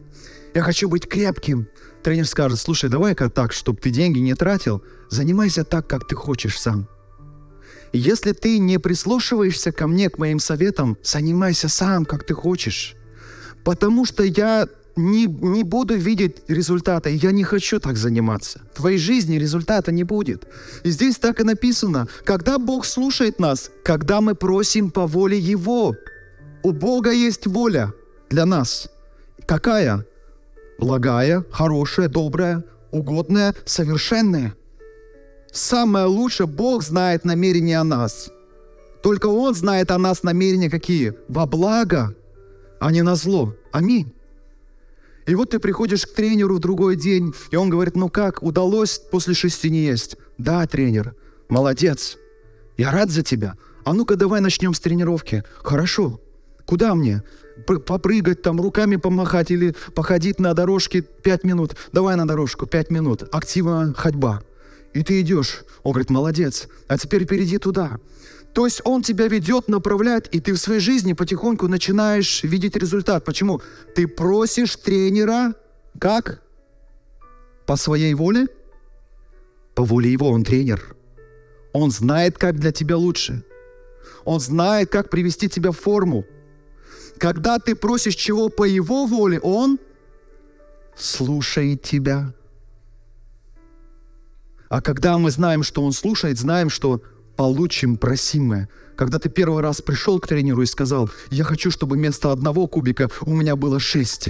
Я хочу быть крепким тренер скажет, слушай, давай-ка так, чтобы ты деньги не тратил, занимайся так, как ты хочешь сам. Если ты не прислушиваешься ко мне, к моим советам, занимайся сам, как ты хочешь. Потому что я не, не буду видеть результата, я не хочу так заниматься. В твоей жизни результата не будет. И здесь так и написано, когда Бог слушает нас, когда мы просим по воле Его. У Бога есть воля для нас. Какая? благая, хорошая, добрая, угодная, совершенная. Самое лучшее, Бог знает намерения о нас. Только Он знает о нас намерения какие? Во благо, а не на зло. Аминь. И вот ты приходишь к тренеру в другой день, и он говорит, ну как, удалось после шести не есть? Да, тренер, молодец. Я рад за тебя. А ну-ка давай начнем с тренировки. Хорошо. Куда мне? попрыгать, там руками помахать или походить на дорожке 5 минут. Давай на дорожку 5 минут. Активная ходьба. И ты идешь. Он говорит, молодец. А теперь перейди туда. То есть он тебя ведет, направляет, и ты в своей жизни потихоньку начинаешь видеть результат. Почему? Ты просишь тренера как? По своей воле? По воле его, он тренер. Он знает, как для тебя лучше. Он знает, как привести тебя в форму. Когда ты просишь чего по Его воле, Он слушает тебя. А когда мы знаем, что Он слушает, знаем, что получим просимое. Когда ты первый раз пришел к тренеру и сказал, я хочу, чтобы вместо одного кубика у меня было шесть.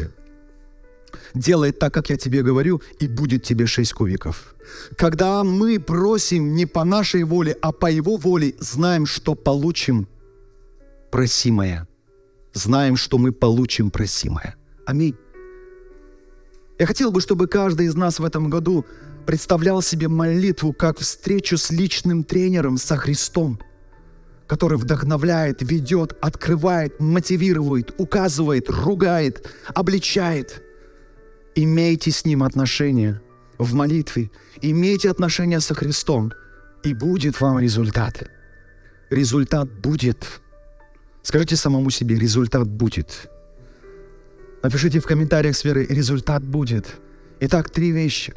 Делай так, как я тебе говорю, и будет тебе шесть кубиков. Когда мы просим не по нашей воле, а по его воле, знаем, что получим просимое. Знаем, что мы получим просимое. Аминь. Я хотел бы, чтобы каждый из нас в этом году представлял себе молитву как встречу с личным тренером, со Христом, который вдохновляет, ведет, открывает, мотивирует, указывает, ругает, обличает. Имейте с Ним отношения в молитве, имейте отношения со Христом, и будет вам результат. Результат будет. Скажите самому себе, результат будет. Напишите в комментариях сферы «Результат будет». Итак, три вещи.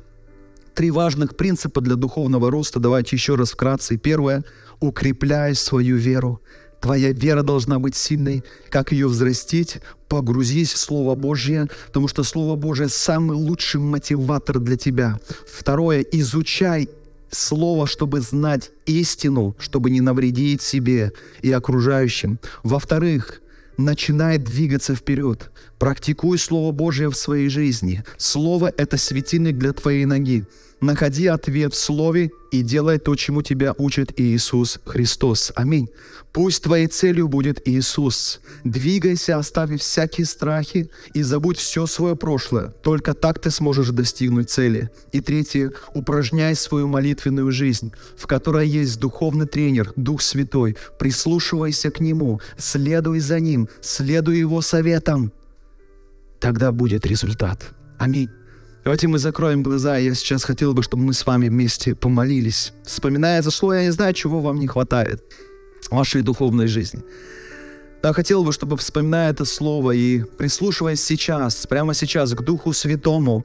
Три важных принципа для духовного роста. Давайте еще раз вкратце. Первое – укрепляй свою веру. Твоя вера должна быть сильной. Как ее взрастить? Погрузись в Слово Божье, потому что Слово Божье – самый лучший мотиватор для тебя. Второе – изучай Слово, чтобы знать истину, чтобы не навредить себе и окружающим. Во-вторых, начинай двигаться вперед. Практикуй Слово Божье в своей жизни. Слово — это светильник для твоей ноги. Находи ответ в Слове и делай то, чему тебя учит Иисус Христос. Аминь. Пусть твоей целью будет Иисус. Двигайся, оставив всякие страхи и забудь все свое прошлое. Только так ты сможешь достигнуть цели. И третье, упражняй свою молитвенную жизнь, в которой есть духовный тренер, Дух Святой. Прислушивайся к Нему, следуй за Ним, следуй Его советам. Тогда будет результат. Аминь. Давайте мы закроем глаза. Я сейчас хотел бы, чтобы мы с вами вместе помолились. Вспоминая за слово, я не знаю, чего вам не хватает в вашей духовной жизни. Я хотел бы, чтобы, вспоминая это слово и прислушиваясь сейчас, прямо сейчас к Духу Святому,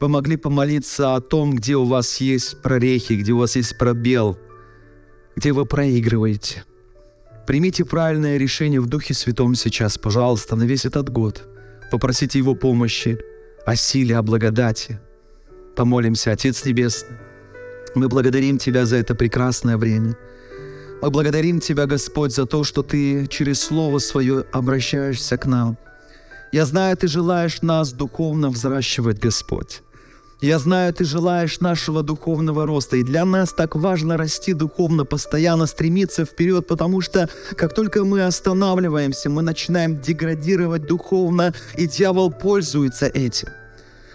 вы могли помолиться о том, где у вас есть прорехи, где у вас есть пробел, где вы проигрываете. Примите правильное решение в Духе Святом сейчас, пожалуйста, на весь этот год. Попросите Его помощи – о силе, о благодати. Помолимся, Отец Небесный. Мы благодарим Тебя за это прекрасное время. Мы благодарим Тебя, Господь, за то, что Ты через Слово Свое обращаешься к нам. Я знаю, Ты желаешь нас духовно взращивать, Господь. Я знаю, Ты желаешь нашего духовного роста, и для нас так важно расти духовно, постоянно стремиться вперед, потому что как только мы останавливаемся, мы начинаем деградировать духовно, и дьявол пользуется этим.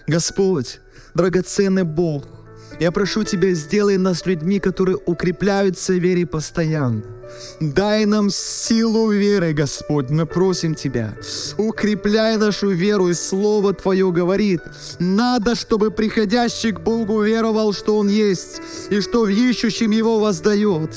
Господь, драгоценный Бог, я прошу Тебя, сделай нас людьми, которые укрепляются в вере постоянно. Дай нам силу веры, Господь, мы просим Тебя. Укрепляй нашу веру, и Слово Твое говорит. Надо, чтобы приходящий к Богу веровал, что Он есть, и что в ищущем Его воздает.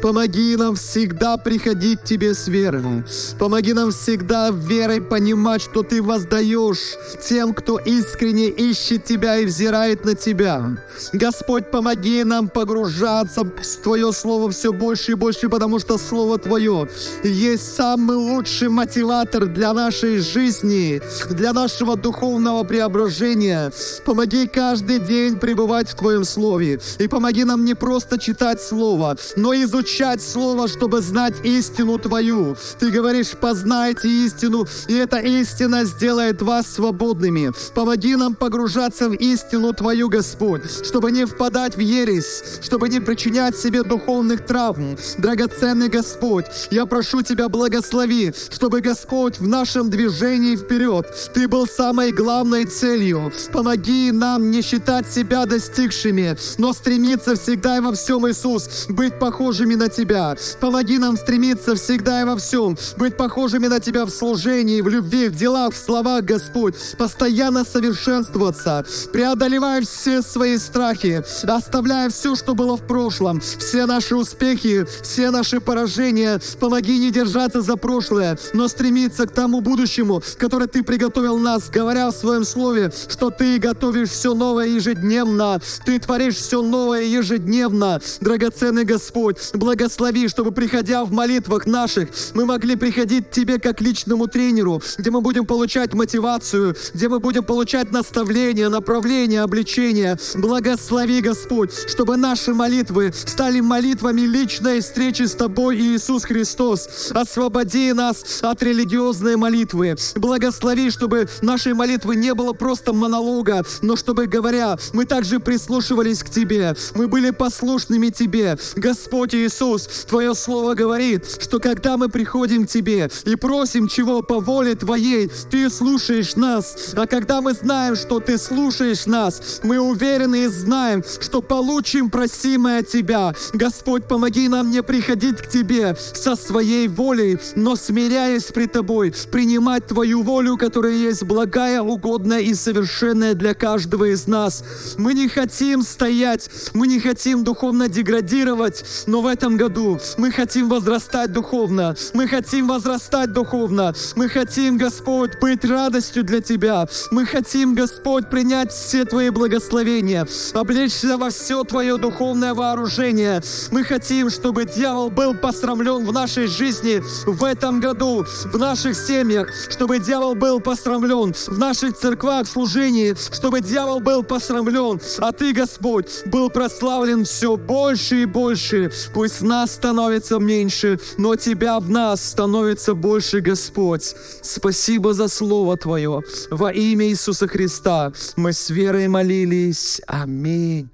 Помоги нам всегда приходить к Тебе с верой. Помоги нам всегда верой понимать, что Ты воздаешь тем, кто искренне ищет Тебя и взирает на Тебя. Господь, помоги нам погружаться в Твое Слово все больше и больше, потому потому что Слово Твое есть самый лучший мотиватор для нашей жизни, для нашего духовного преображения. Помоги каждый день пребывать в Твоем Слове. И помоги нам не просто читать Слово, но изучать Слово, чтобы знать истину Твою. Ты говоришь, познайте истину, и эта истина сделает вас свободными. Помоги нам погружаться в истину Твою, Господь, чтобы не впадать в ересь, чтобы не причинять себе духовных травм. Драгоценный драгоценный Господь, я прошу Тебя, благослови, чтобы, Господь, в нашем движении вперед Ты был самой главной целью. Помоги нам не считать себя достигшими, но стремиться всегда и во всем, Иисус, быть похожими на Тебя. Помоги нам стремиться всегда и во всем, быть похожими на Тебя в служении, в любви, в делах, в словах, Господь, постоянно совершенствоваться, преодолевая все свои страхи, оставляя все, что было в прошлом, все наши успехи, все наши наше поражение. Помоги не держаться за прошлое, но стремиться к тому будущему, которое Ты приготовил нас, говоря в Своем Слове, что Ты готовишь все новое ежедневно. Ты творишь все новое ежедневно. Драгоценный Господь, благослови, чтобы, приходя в молитвах наших, мы могли приходить к Тебе как личному тренеру, где мы будем получать мотивацию, где мы будем получать наставление, направление, обличение. Благослови, Господь, чтобы наши молитвы стали молитвами личной встречи с Тобой, Иисус Христос. Освободи нас от религиозной молитвы. Благослови, чтобы нашей молитвы не было просто монолога, но чтобы, говоря, мы также прислушивались к Тебе, мы были послушными Тебе. Господь Иисус, Твое Слово говорит, что когда мы приходим к Тебе и просим чего по воле Твоей, Ты слушаешь нас. А когда мы знаем, что Ты слушаешь нас, мы уверены и знаем, что получим просимое от Тебя. Господь, помоги нам не приходить к Тебе со своей волей, но смиряясь пред Тобой, принимать Твою волю, которая есть благая, угодная и совершенная для каждого из нас. Мы не хотим стоять, мы не хотим духовно деградировать, но в этом году мы хотим возрастать духовно, мы хотим возрастать духовно, мы хотим, Господь, быть радостью для Тебя, мы хотим, Господь, принять все Твои благословения, облечься во все Твое духовное вооружение. Мы хотим, чтобы дьявол был посрамлен в нашей жизни в этом году, в наших семьях, чтобы дьявол был посрамлен в наших церквах, служении, чтобы дьявол был посрамлен, а Ты, Господь, был прославлен все больше и больше. Пусть нас становится меньше, но Тебя в нас становится больше, Господь. Спасибо за Слово Твое. Во имя Иисуса Христа мы с верой молились. Аминь.